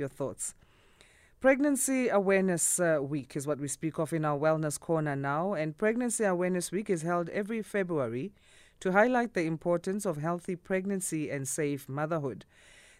your thoughts. Pregnancy Awareness uh, Week is what we speak of in our Wellness Corner now, and Pregnancy Awareness Week is held every February to highlight the importance of healthy pregnancy and safe motherhood.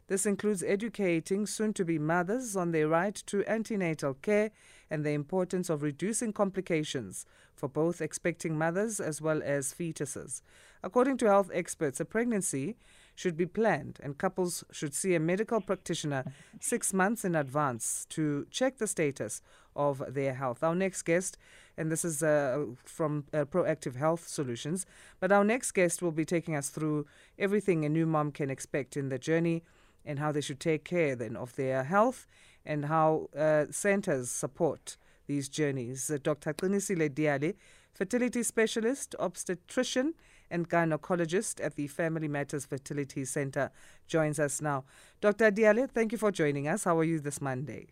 This includes educating soon to be mothers on their right to antenatal care and the importance of reducing complications for both expecting mothers as well as fetuses. According to health experts, a pregnancy should be planned, and couples should see a medical practitioner six months in advance to check the status of their health. Our next guest, and this is uh, from uh, Proactive Health Solutions, but our next guest will be taking us through everything a new mom can expect in the journey and how they should take care then of their health and how uh, centers support these journeys. Dr. Qinisile Diale, fertility specialist, obstetrician, and gynecologist at the Family Matters Fertility Center, joins us now. Dr. Diale, thank you for joining us. How are you this Monday?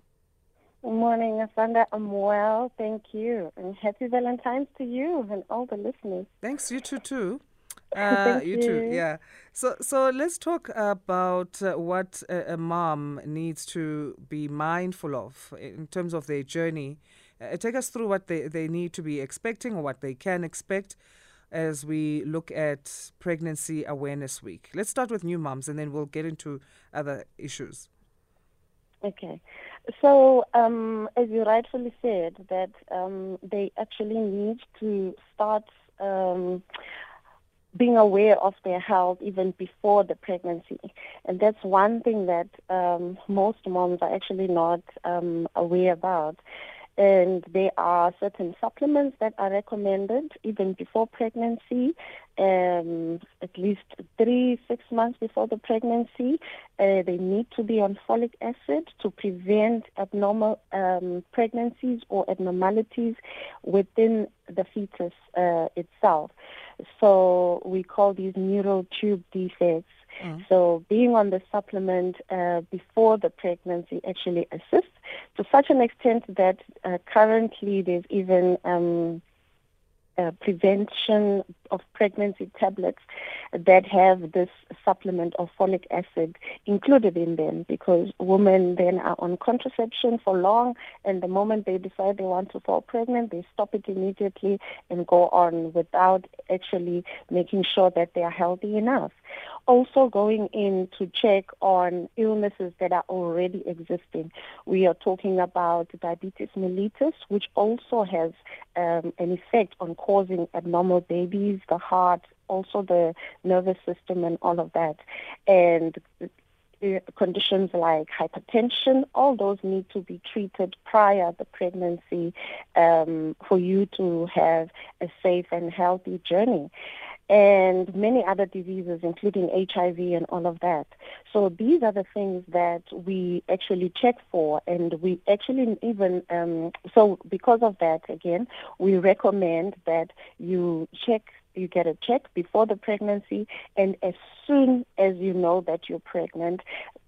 Good morning, Asanda. I'm well, thank you. And happy Valentine's to you and all the listeners. Thanks, you too, too. Uh, you, you, too, yeah. So, so let's talk about uh, what a, a, mom needs to be mindful of in terms of their journey. Uh, take us through what they, they need to be expecting or what they can expect as we look at Pregnancy Awareness Week. Let's start with new moms and then we'll get into other issues. Okay. So, um, as you rightfully said, that um, they actually need to start um, being aware of their health even before the pregnancy. And that's one thing that um, most moms are actually not um, aware about and there are certain supplements that are recommended even before pregnancy, um, at least three, six months before the pregnancy. Uh, they need to be on folic acid to prevent abnormal um, pregnancies or abnormalities within the fetus uh, itself. So we call these neural tube defects. Mm. So being on the supplement uh, before the pregnancy actually assists to such an extent that uh, currently there's even um, uh, prevention of pregnancy tablets that have this supplement of folic acid included in them because women then are on contraception for long and the moment they decide they want to fall pregnant they stop it immediately and go on without actually making sure that they are healthy enough also going in to check on illnesses that are already existing. We are talking about diabetes mellitus, which also has um, an effect on causing abnormal babies, the heart, also the nervous system and all of that. And uh, conditions like hypertension, all those need to be treated prior the pregnancy um, for you to have a safe and healthy journey and many other diseases, including HIV and all of that. So these are the things that we actually check for, and we actually even um, so because of that, again, we recommend that you check. You get a check before the pregnancy, and as soon as you know that you're pregnant,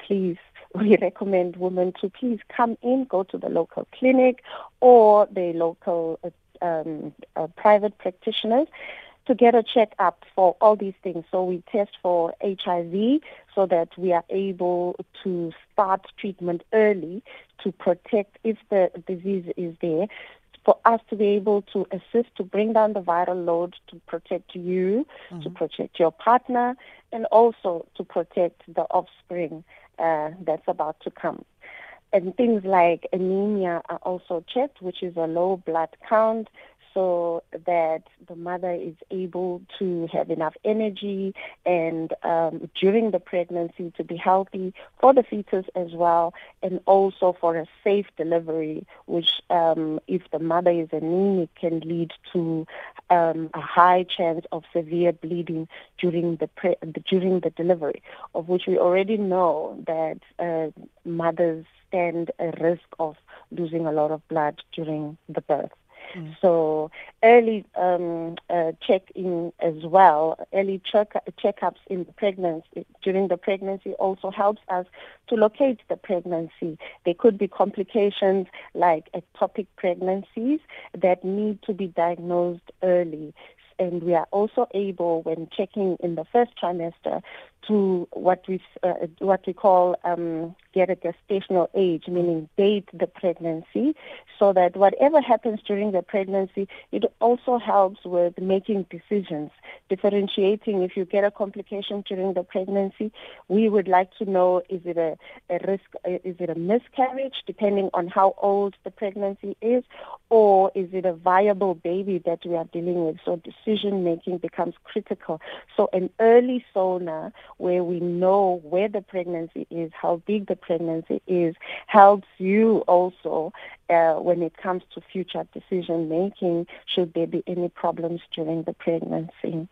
please we recommend women to please come in, go to the local clinic or the local uh, um, uh, private practitioners to get a checkup for all these things. So we test for HIV so that we are able to start treatment early to protect if the disease is there for us to be able to assist to bring down the viral load to protect you, mm-hmm. to protect your partner, and also to protect the offspring uh, that's about to come. And things like anemia are also checked, which is a low blood count, so that the mother is able to have enough energy and um, during the pregnancy to be healthy for the fetus as well, and also for a safe delivery, which, um, if the mother is anemic, can lead to um, a high chance of severe bleeding during the pre- during the delivery, of which we already know that uh, mothers stand a risk of losing a lot of blood during the birth. Mm. So early um, uh, check-in as well, early check checkups in the pregnancy during the pregnancy also helps us to locate the pregnancy. There could be complications like ectopic pregnancies that need to be diagnosed early and we are also able, when checking in the first trimester, to what we uh, what we call um, get a gestational age, meaning date the pregnancy, so that whatever happens during the pregnancy, it also helps with making decisions, differentiating. If you get a complication during the pregnancy, we would like to know is it a, a risk, is it a miscarriage, depending on how old the pregnancy is, or is it a viable baby that we are dealing with? So decision making becomes critical. So an early sonar where we know where the pregnancy is, how big the pregnancy is, helps you also uh, when it comes to future decision making should there be any problems during the pregnancy.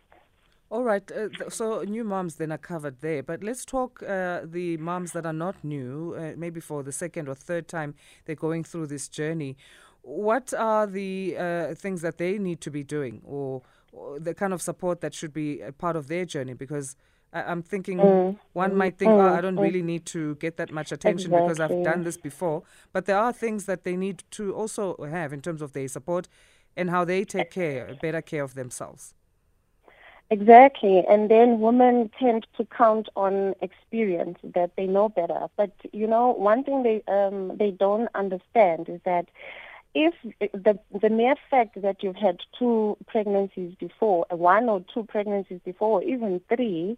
All right. Uh, th- so new moms then are covered there, but let's talk uh, the moms that are not new, uh, maybe for the second or third time they're going through this journey. What are the uh, things that they need to be doing, or, or, the kind of support that should be a part of their journey? Because I- am thinking mm. one might think, mm. oh, I don't mm. really need to get that much attention exactly. because I've done this before. But there are things that they need to also have in terms of their support and how they take care, better care of themselves. Exactly. And then women tend to count on experience that they know better. But you know, one thing they um, they don't understand is that if the the mere fact that you've had two pregnancies before, one or two pregnancies before, even three,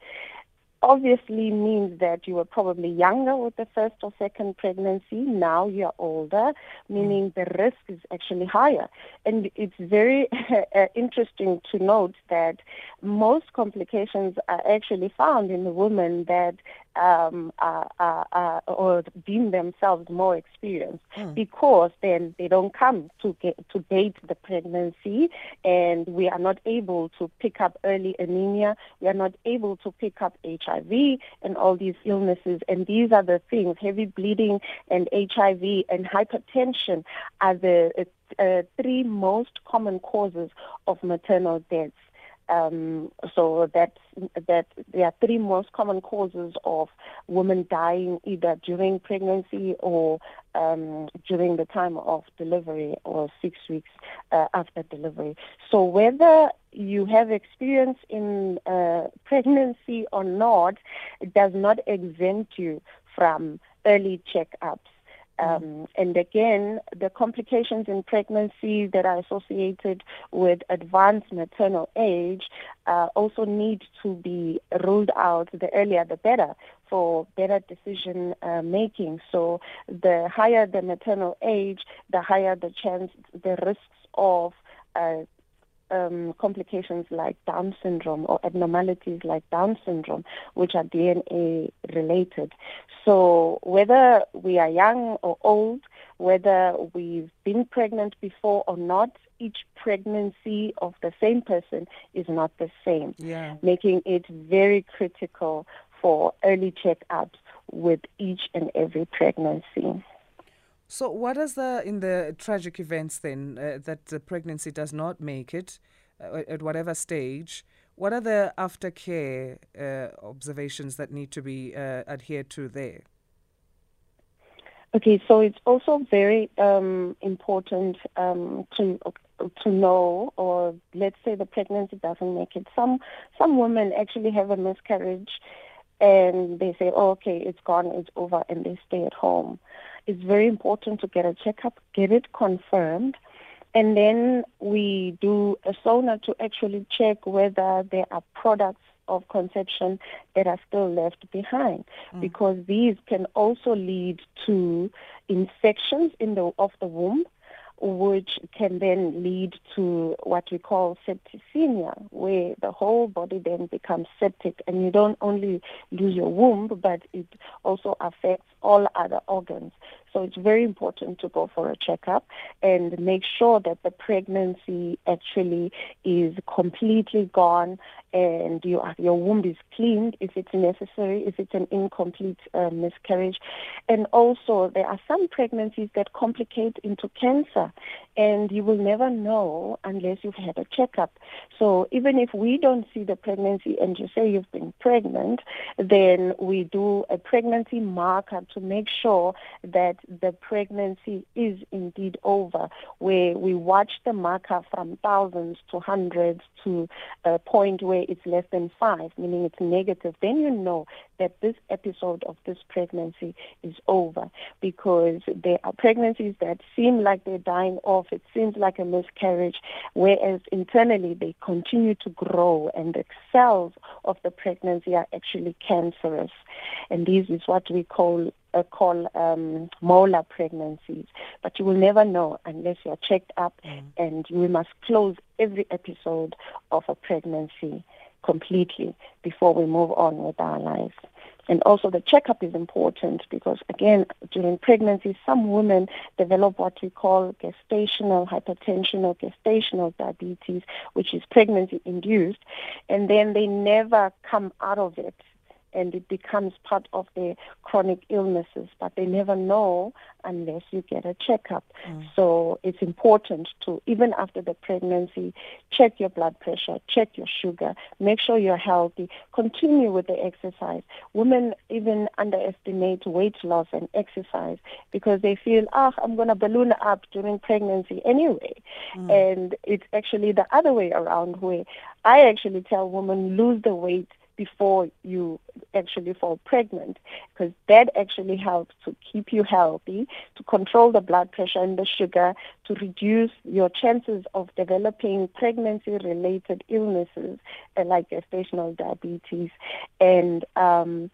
obviously means that you were probably younger with the first or second pregnancy. Now you're older, meaning the risk is actually higher. And it's very uh, interesting to note that most complications are actually found in the women that um, uh, uh, uh, or deem themselves more experienced mm. because then they don't come to get to date the pregnancy and we are not able to pick up early anemia. We are not able to pick up HIV and all these illnesses. And these are the things heavy bleeding and HIV and hypertension are the uh, three most common causes of maternal deaths um, so that that there are three most common causes of women dying either during pregnancy or um, during the time of delivery or six weeks uh, after delivery. So whether you have experience in uh, pregnancy or not, it does not exempt you from early checkups um, and again, the complications in pregnancy that are associated with advanced maternal age uh, also need to be ruled out. The earlier, the better for better decision uh, making. So, the higher the maternal age, the higher the chance, the risks of uh, um, complications like Down syndrome or abnormalities like Down syndrome, which are DNA related. So whether we are young or old, whether we've been pregnant before or not, each pregnancy of the same person is not the same, yeah. making it very critical for early checkups with each and every pregnancy. So, what is the in the tragic events then uh, that the pregnancy does not make it uh, at whatever stage? What are the aftercare uh, observations that need to be uh, adhered to there? Okay, so it's also very um, important um, to to know, or let's say the pregnancy doesn't make it. Some some women actually have a miscarriage, and they say, oh, "Okay, it's gone, it's over," and they stay at home it's very important to get a checkup, get it confirmed, and then we do a sonar to actually check whether there are products of conception that are still left behind mm. because these can also lead to infections in the of the womb which can then lead to what we call septicemia, where the whole body then becomes septic, and you don't only lose your womb, but it also affects all other organs. So it's very important to go for a checkup and make sure that the pregnancy actually is completely gone and you are, your womb is cleaned if it's necessary, if it's an incomplete uh, miscarriage. And also, there are some pregnancies that complicate into cancer, and you will never know unless you've had a checkup. So even if we don't see the pregnancy and you say you've been pregnant, then we do a pregnancy marker to make sure that the pregnancy is indeed over, where we watch the marker from thousands to hundreds to a point where where it's less than five, meaning it's negative, then you know that this episode of this pregnancy is over because there are pregnancies that seem like they're dying off. It seems like a miscarriage, whereas internally they continue to grow and the cells of the pregnancy are actually cancerous. And this is what we call uh, call um, molar pregnancies. But you will never know unless you are checked up, mm. and we must close every episode of a pregnancy completely before we move on with our lives. And also the checkup is important because again, during pregnancy, some women develop what we call gestational hypertension or gestational diabetes, which is pregnancy induced, and then they never come out of it and it becomes part of their chronic illnesses, but they never know unless you get a checkup. Mm. So it's important to, even after the pregnancy, check your blood pressure, check your sugar, make sure you're healthy, continue with the exercise. Women even underestimate weight loss and exercise because they feel, ah, oh, I'm going to balloon up during pregnancy anyway. Mm. And it's actually the other way around where I actually tell women lose the weight before you actually fall pregnant because that actually helps to keep you healthy, to control the blood pressure and the sugar, to reduce your chances of developing pregnancy related illnesses uh, like gestational diabetes and um,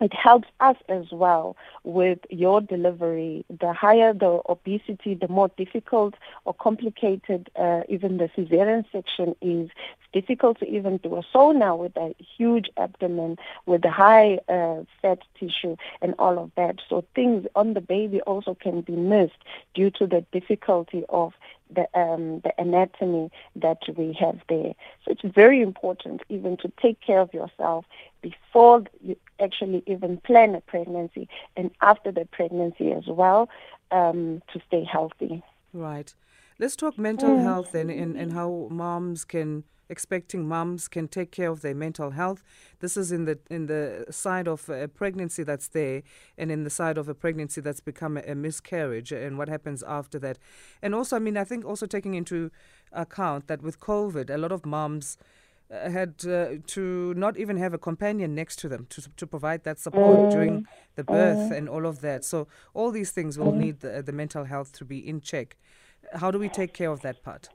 it helps us as well with your delivery. The higher the obesity, the more difficult or complicated uh, even the cesarean section is. Difficult to even do a now with a huge abdomen, with the high uh, fat tissue and all of that. So things on the baby also can be missed due to the difficulty of the um, the anatomy that we have there. So it's very important even to take care of yourself before you actually even plan a pregnancy and after the pregnancy as well um, to stay healthy. Right. Let's talk mental mm. health and, and, and how moms can expecting moms can take care of their mental health. This is in the in the side of a pregnancy that's there, and in the side of a pregnancy that's become a, a miscarriage, and what happens after that. And also, I mean, I think also taking into account that with COVID, a lot of moms. Uh, had uh, to not even have a companion next to them to, to provide that support mm. during the birth mm. and all of that. So all these things will mm. need the, the mental health to be in check. How do we take care of that part?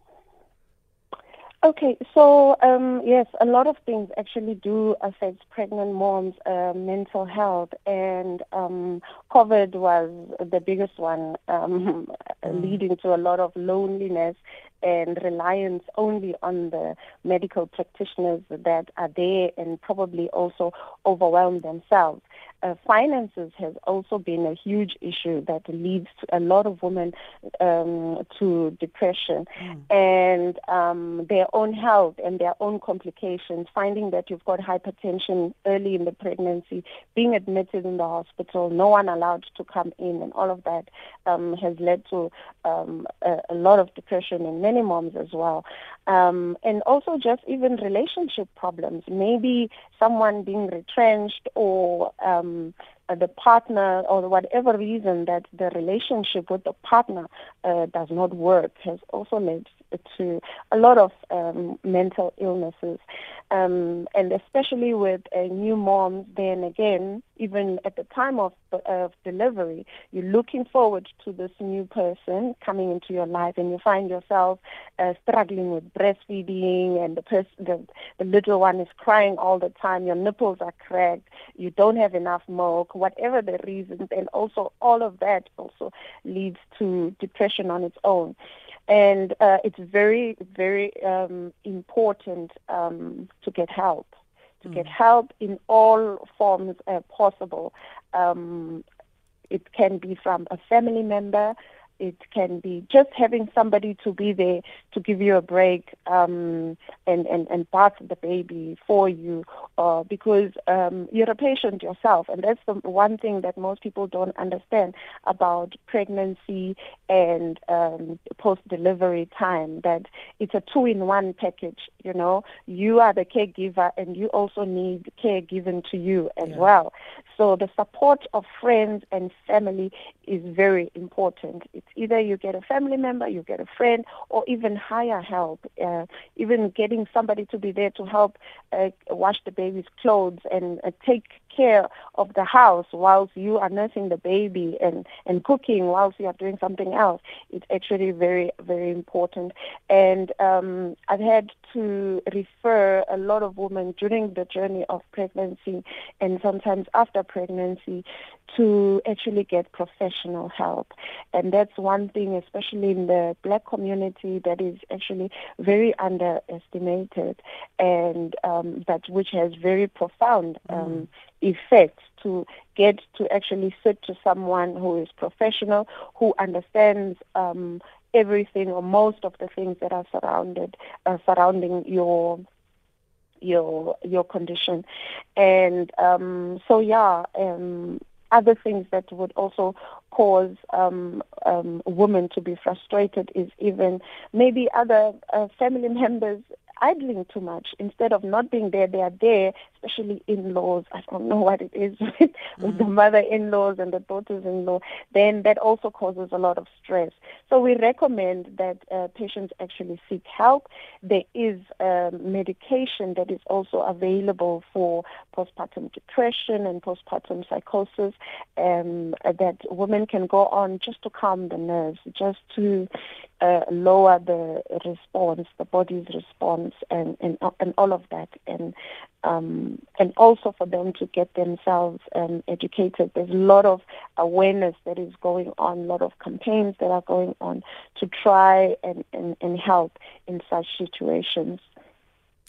Okay, so um, yes, a lot of things actually do affect pregnant moms' uh, mental health, and um, COVID was the biggest one, um, mm. leading to a lot of loneliness and reliance only on the medical practitioners that are there, and probably also overwhelm themselves uh, finances has also been a huge issue that leads a lot of women um, to depression mm. and um, their own health and their own complications. Finding that you've got hypertension early in the pregnancy, being admitted in the hospital, no one allowed to come in, and all of that um, has led to um, a, a, lot of depression in many moms as well. Um, and also just even relationship problems. Maybe someone being retrenched or um, the partner or whatever reason that the relationship with the partner uh, does not work has also led to a lot of um, mental illnesses. Um, and especially with new moms, then again, even at the time of, of delivery, you're looking forward to this new person coming into your life, and you find yourself uh, struggling with breastfeeding, and the, pers- the the little one is crying all the time. Your nipples are cracked. You don't have enough milk. Whatever the reasons, and also all of that also leads to depression on its own and uh, it's very, very um, important um, to get help, to mm. get help in all forms uh, possible. Um, it can be from a family member, it can be just having somebody to be there to give you a break um, and, and, and bath the baby for you uh, because um, you're a patient yourself. And that's the one thing that most people don't understand about pregnancy and um, post-delivery time, that it's a two-in-one package, you know. You are the caregiver and you also need care given to you as yeah. well. So the support of friends and family is very important. It's either you get a family member, you get a friend, or even hire help. Uh, even getting somebody to be there to help uh, wash the baby's clothes and uh, take care of the house whilst you are nursing the baby and, and cooking whilst you are doing something else. It's actually very, very important. And um, I've had to refer a lot of women during the journey of pregnancy and sometimes after pregnancy to actually get professional help. And that's one thing, especially in the black community, that is actually very underestimated and um, that which has very profound um, mm. Effects to get to actually sit to someone who is professional, who understands um, everything or most of the things that are surrounded uh, surrounding your your your condition and um so yeah um other things that would also cause um, um, women to be frustrated is even maybe other uh, family members idling too much. Instead of not being there, they are there, especially in-laws. I don't know what it is with, mm-hmm. with the mm. mother-in-laws and the daughters-in-law. Then that also causes a lot of stress. So we recommend that uh, patients actually seek help. There is um, medication that is also available for postpartum depression and postpartum psychosis um, that women can go on just to calm the nerves, just to uh, lower the response, the body's response, and and, and all of that, and um, and also for them to get themselves um, educated. There's a lot of awareness that is going on, a lot of campaigns that are going on to try and, and, and help in such situations.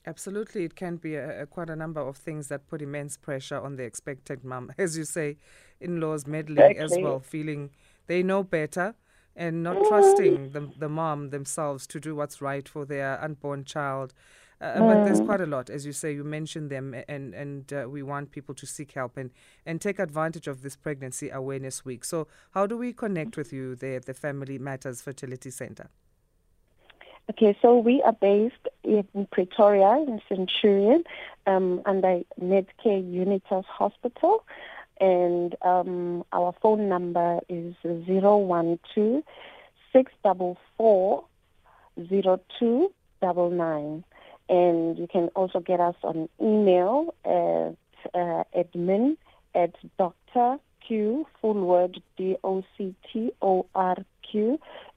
Absolutely, it can be a, a, quite a number of things that put immense pressure on the expectant mom, as you say, in-laws meddling exactly. as well, feeling they know better and not trusting the, the mom themselves to do what's right for their unborn child. Uh, but there's quite a lot, as you say. You mentioned them, and and uh, we want people to seek help and and take advantage of this pregnancy awareness week. So, how do we connect with you there at the Family Matters Fertility Center? Okay, so we are based in Pretoria, in Centurion, um, under Netcare Unitas Hospital and um, our phone number is 012 644 0299. And you can also get us on email at uh, admin at Dr. Q, full word D-O-C-T-O-R-Q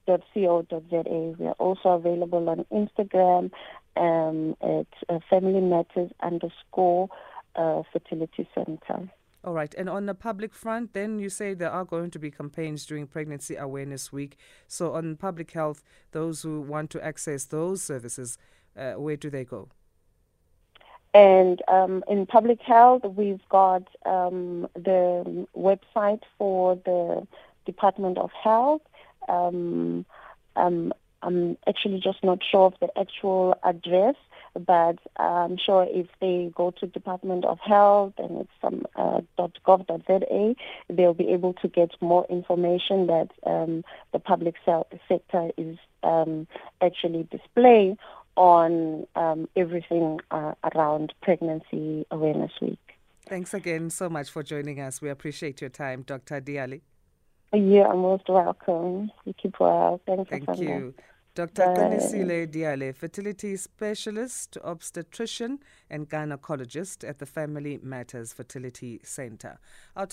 dot dot za. We are also available on Instagram um, at uh, Family Matters underscore uh, Fertility Center. All right. And on the public front, then you say there are going to be campaigns during Pregnancy Awareness Week. So, on public health, those who want to access those services, uh, where do they go? And um, in public health, we've got um, the website for the Department of Health. Um, um I'm actually just not sure of the actual address, but I'm sure if they go to Department of Health and it's some uh, .gov.za, they'll be able to get more information that um, the public health sector is um, actually displaying on um, everything uh, around Pregnancy Awareness Week. Thanks again so much for joining us. We appreciate your time, Dr. Diale. You're most welcome. You keep well. Thanks Thank you. Dr. Qinisile Diale, fertility specialist, obstetrician, and gynecologist at the Family Matters Fertility Center. Our